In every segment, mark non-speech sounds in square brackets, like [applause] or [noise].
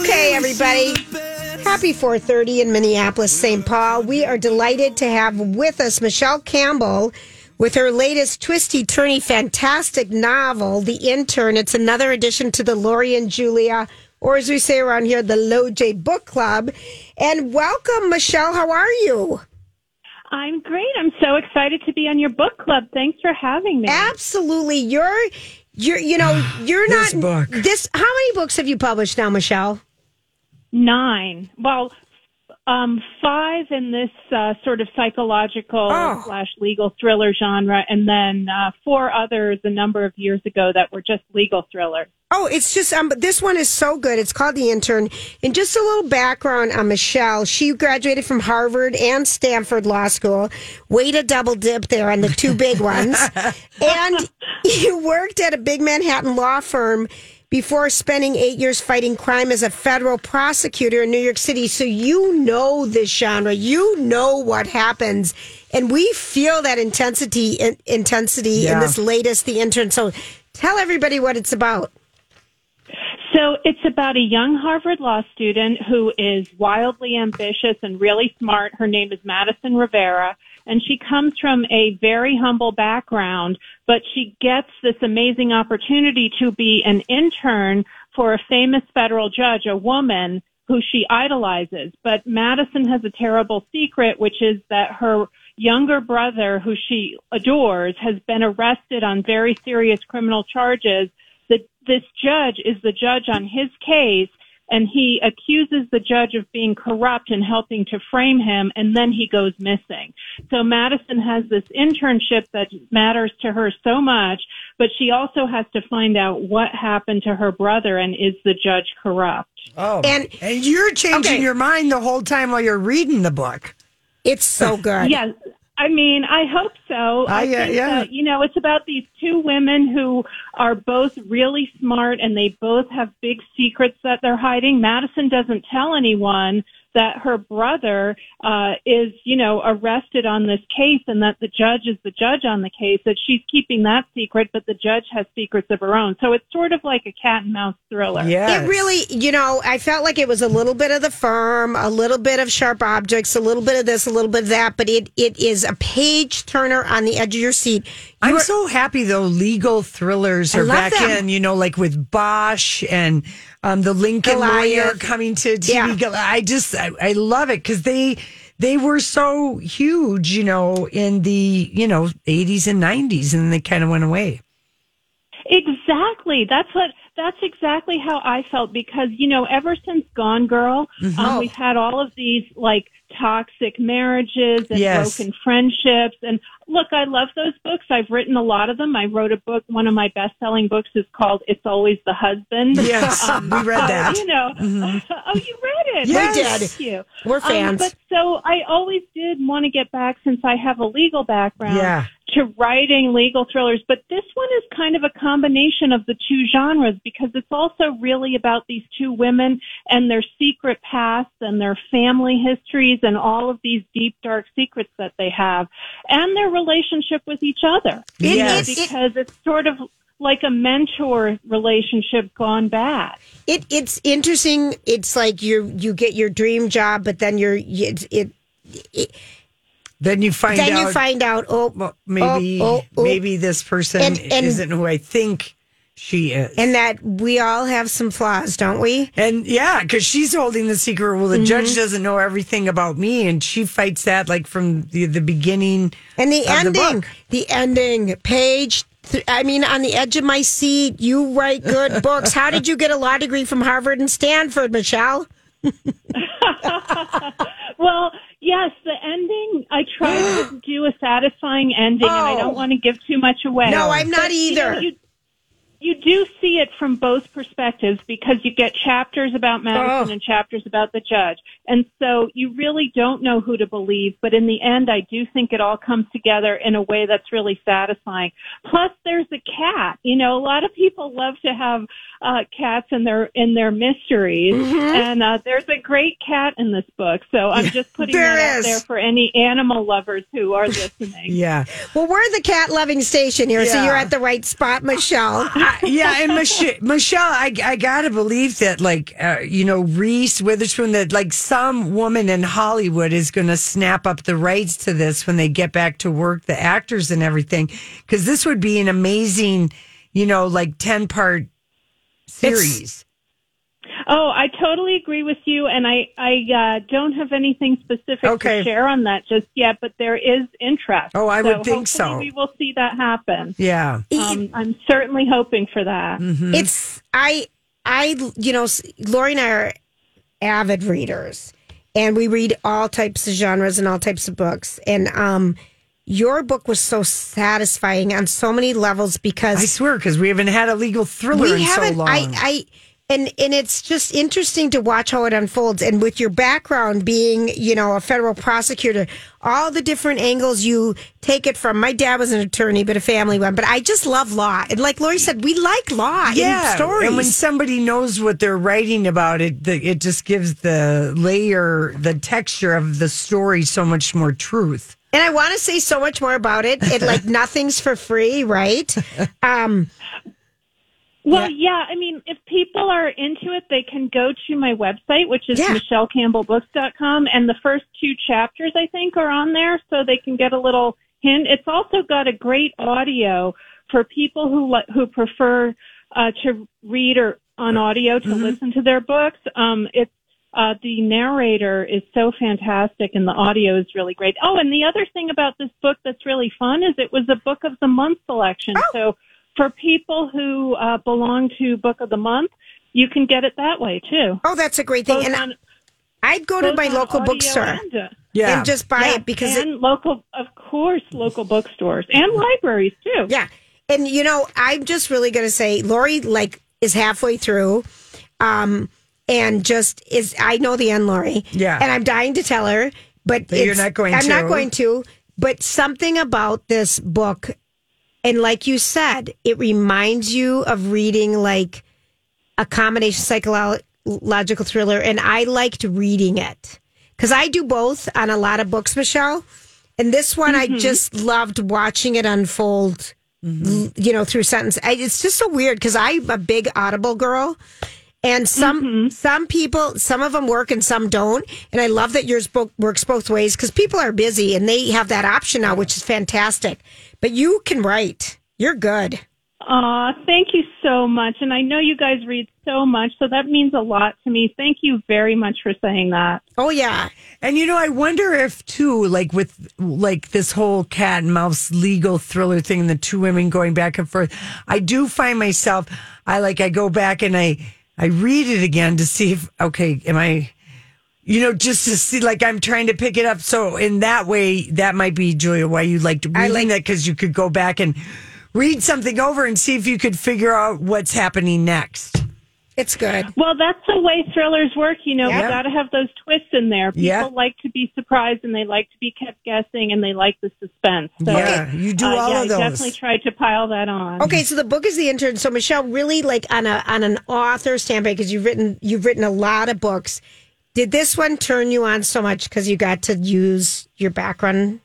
Okay, everybody. Happy 4:30 in Minneapolis, St. Paul. We are delighted to have with us Michele Campbell with her latest twisty turny fantastic novel, The Intern. It's another addition to the Lori and Julia, or as we say around here, the LOJ Book Club. And welcome, Michele. How are you? I'm great. I'm so excited to be on your book club. Thanks for having me. Absolutely. You're you're you know, [sighs] you're This not book. this how many books have you published now, Michele? Nine. Well, um, five in this uh, sort of psychological Oh. slash legal thriller genre, and then uh, four others a number of years ago that were just legal thrillers. Oh, it's just um this one is so good. It's called The Intern. And just a little background on Michele. She graduated from Harvard and Stanford Law School. Way to double dip there on the two big ones. [laughs] and [laughs] you worked at a big Manhattan law firm before spending eight years fighting crime as a federal prosecutor in New York City. So you know this genre. You know what happens. And we feel that intensity in, intensity in this latest The Intern. So tell everybody what it's about. So it's about a young Harvard law student who is wildly ambitious and really smart. Her name is Madison Rivera, and she comes from a very humble background, but she gets this amazing opportunity to be an intern for a famous federal judge, a woman who she idolizes. But Madison has a terrible secret, which is that her younger brother, who she adores, has been arrested on very serious criminal charges that this judge is the judge on his case and he accuses the judge of being corrupt and helping to frame him and then he goes missing. So Madison has this internship that matters to her so much, but she also has to find out what happened to her brother and is the judge corrupt. Oh, And- and you're changing Okay. your mind the whole time while you're reading the book. It's so [laughs] good. Yes. I mean, I hope so. I- I yeah, think yeah. that, you know, it's about these two women who are both really smart and they both have big secrets that they're hiding. Madison doesn't tell anyone that her brother uh, is, you know, arrested on this case and that the judge is the judge on the case, that she's keeping that secret, but the judge has secrets of her own. So it's sort of like a cat and mouse thriller. Yeah, It really, you know, I felt like it was a little bit of the firm, a little bit of sharp objects, a little bit of this, a little bit of that, but it it is a page turner on the edge of your seat. You I'm are- so happy though. Legal thrillers are back them. in. You know, like with Bosch and um, the Lincoln Goliath. lawyer coming to TV. Yeah. Gol- I just I, I love it because they they were so huge. You know, in the you know 80s and 90s, and they kind of went away. Exactly. That's what. That's exactly how I felt because you know, ever since Gone Girl, Mm-hmm. um, we've had all of these like toxic marriages and Yes. broken friendships. And look, I love those books. I've written a lot of them. I wrote a book. One of my best-selling books is called "It's Always the Husband." Yes, [laughs] we read [laughs] that. You know, [laughs] oh, you read it. Yes. We did. Thank you. We're Um, fans. but so I always did want to get back since I have a legal background Yeah. To writing legal thrillers. But this one is kind of a combination of the two genres because it's also really about these two women and their secret pasts and their family histories and all of these deep dark secrets that they have and their relationship with each other. It- Yes. it- it- Because it's sort of like a mentor relationship gone bad. it it's interesting. It's like you you get your dream job, but then you're it, it, it Then you find then out. you find out oh well, maybe oh, oh, oh. maybe this person And- and- isn't who I think she is. and that we all have some flaws, don't we? And yeah, because she's holding the secret. Well, the Mm-hmm. judge doesn't know everything about me, and she fights that like from the, the beginning. And the the ending, book. the, ending page. Th- I mean, on the edge of my seat, you write good [laughs] books. How did you get a law degree from Harvard and Stanford, Michele? [laughs] Well, yes, the ending, I tried to [gasps] do a satisfying ending, and I Oh. don't want to give too much away. No, I'm not But, you know, either. You, you do see it from both perspectives because you get chapters about Madison Oh. and chapters about the judge. And so you really don't know who to believe, but in the end, I do think it all comes together in a way that's really satisfying. Plus, there's a cat. You know, a lot of people love to have uh, cats in their in their mysteries, and uh, there's a great cat in this book. So I'm just putting There that is. out there for any animal lovers who are [laughs] listening. Yeah. Well, we're the cat loving station here, so you're at the right spot, Michele. [laughs] I- yeah, and Michele, Michele, I, I gotta believe that, like, uh, you know, Reese Witherspoon, that like some woman in Hollywood is going to snap up the rights to this when they get back to work, the actors and everything, because this would be an amazing, you know, like ten part series. Oh, I totally agree with you, and I I uh, don't have anything specific Okay. to share on that just yet, but there is interest. Oh, I would think so. We will see that happen. yeah, Um, I'm certainly hoping for that. Mm-hmm. It's I I you know Lori and I are avid readers, and we read all types of genres and all types of books. And um, your book was so satisfying on so many levels because I swear, because we haven't had a legal thriller we in so haven't. long. I I. And, and it's just interesting to watch how it unfolds. And with your background being, you know, a federal prosecutor, all the different angles you take it from. My dad was an attorney, but a family one. But I just love law. And like Lori said, we like law in stories. And when somebody knows what they're writing about, it the, it just gives the layer, the texture of the story so much more truth. And I want to say so much more about it. It like [laughs] nothing's for free, right? Um, Well, yeah. I mean, if people are into it, they can go to my website, which is Yeah. michellecampbellbooks.com, and the first two chapters, I think, are on there, so they can get a little hint. It's also got a great audio for people who who prefer uh, to read or on audio to listen to their books. Um, it's uh, the narrator is so fantastic and the audio is really great. Oh, and the other thing about this book that's really fun is it was a book of the month selection. So for people who uh, belong to book of the month, you can get it that way too. oh, that's a great thing. Both And on- I'd go to my local bookstore and, uh, Yeah. and just buy yeah, it because it, local, of course, local bookstores and libraries too. yeah. And you know, I'm just really going to say, Lori, like, is halfway through, um, and just is. I know the end, Lori. Yeah. And I'm dying to tell her, but, But you're not going I'm to. not going to. But something about this book, and like you said, it reminds you of reading like a combination psychological thriller, and I liked reading it because I do both on a lot of books, Michele. And this one, I mm-hmm. just loved watching it unfold. Mm-hmm. l- You know, through sentence. I, it's just so weird because I'm a big Audible girl, and some mm-hmm. some people, some of them work and some don't. And I love that yours book works both ways because people are busy and they have that option now, which is fantastic. But you can write. You're good. Aw, thank you so much. And I know you guys read so much, so that means a lot to me. Thank you very much for saying that. Oh yeah. And you know, I wonder if too, like with like this whole cat and mouse legal thriller thing, and the two women going back and forth. I do find myself, I like, I go back and I, I read it again to see if, okay, am I, you know, just to see, like, I'm trying to pick it up. So in that way, that might be Julia why you liked reading I like- that because you could go back and read something over and see if you could figure out what's happening next. It's good. Well, that's the way thrillers work. You know, Yeah. we got to have those twists in there. People Yeah. like to be surprised and they like to be kept guessing and they like the suspense. So, Yeah, you do uh, all yeah, of those. I definitely tried to pile that on. Okay, so the book is the intern. So Michele, really like on a on an author standpoint, because you've written you've written a lot of books. Did this one turn you on so much because you got to use your background?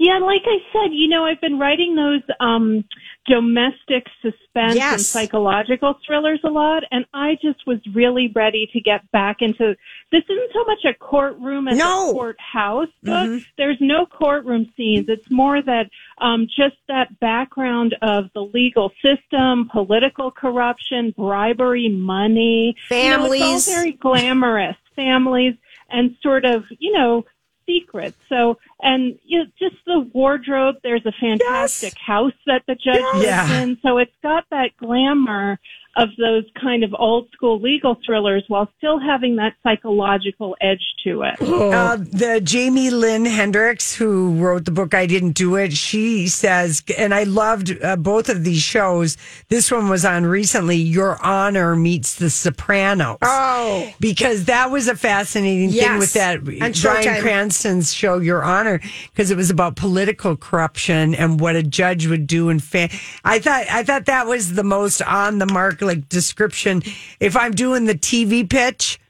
Yeah, like I said, you know, I've been writing those um domestic suspense and psychological thrillers a lot, and I just was really ready to get back into this isn't so much a courtroom as No. a courthouse book. There's no courtroom scenes. It's more that um just that background of the legal system, political corruption, bribery, money. You know, Families. it's all very glamorous. Families and sort of, you know, secrets. So, and you know, just the wardrobe. There's a fantastic house that the judge lives Yeah. in. So it's got that glamour of those kind of old school legal thrillers while still having that psychological edge to it. Uh, the Jaime Lynn Hendricks, who wrote the book I Didn't Do It, she says, and I loved uh, both of these shows. This one was on recently, Your Honor Meets The Sopranos. Oh. Because that was a fascinating thing with that On Bryan Cranston's show, Your Honor, because it was about political corruption and what a judge would do. And fa- I thought, I thought that was the most on the mark, like description. If I'm doing the TV pitch,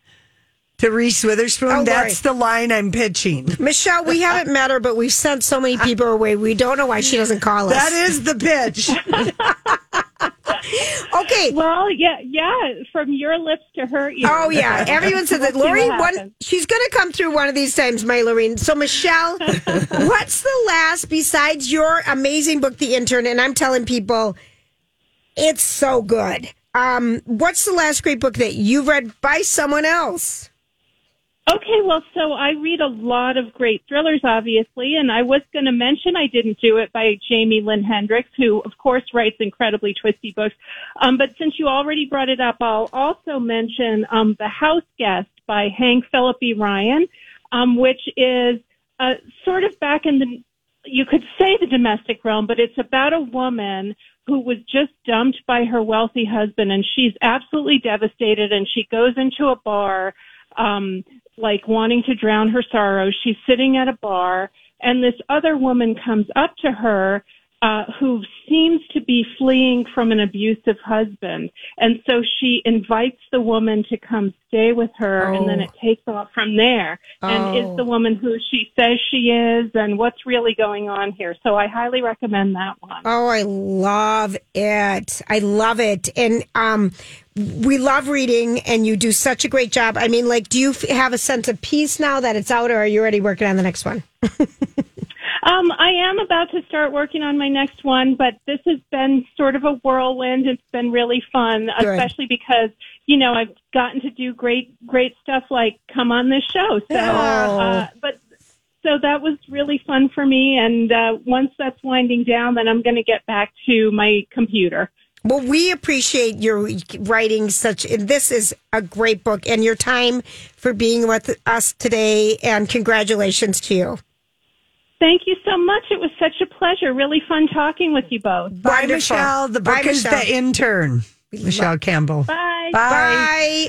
to Reese Witherspoon. Oh, That's the line I'm pitching. [laughs] Michele, we haven't met her, but we've sent so many people away. We don't know why she doesn't call us. That is the pitch. [laughs] [laughs] okay. Well, yeah, yeah, from your lips to her ears. Oh yeah, everyone says that. We'll Lori, one she's going to come through one of these times, my Lorene. So Michele, what's the last besides your amazing book, The Intern? And I'm telling people, it's so good. Um, what's the last great book that you've read by someone else? Okay, well, so I read a lot of great thrillers, obviously, and I was going to mention I Didn't Do It by Jaime Lynn Hendricks, who, of course, writes incredibly twisty books. Um, but since you already brought it up, I'll also mention um, The House Guest by Hank Philip E. Ryan, um, which is uh, sort of back in the, you could say the domestic realm, but it's about a woman who was just dumped by her wealthy husband, and she's absolutely devastated, and she goes into a bar um, like wanting to drown her sorrows. She's sitting at a bar, and this other woman comes up to her uh, who seems to be fleeing from an abusive husband. And so she invites the woman to come stay with her, and then Oh. it takes off from there. And Oh. is the woman who she says she is, and what's really going on here. So I highly recommend that one. Oh, I love it. I love it. And um, we love reading, and you do such a great job. I mean, like, do you f- have a sense of peace now that it's out, or are you already working on the next one? [laughs] Um, I am about to start working on my next one, but this has been sort of a whirlwind. It's been really fun, Good. especially because you know I've gotten to do great, great stuff like come on this show. So, uh, but so that was really fun for me. And uh, once that's winding down, then I'm going to get back to my computer. Well, we appreciate your writing such. This is a great book, and your time for being with us today. And congratulations to you. Thank you so much. It was such a pleasure. Really fun talking with you both. Bye, Wonderful. Michele. The book Bye, is Michele. The Intern. Michele Campbell. Bye. Bye. Bye.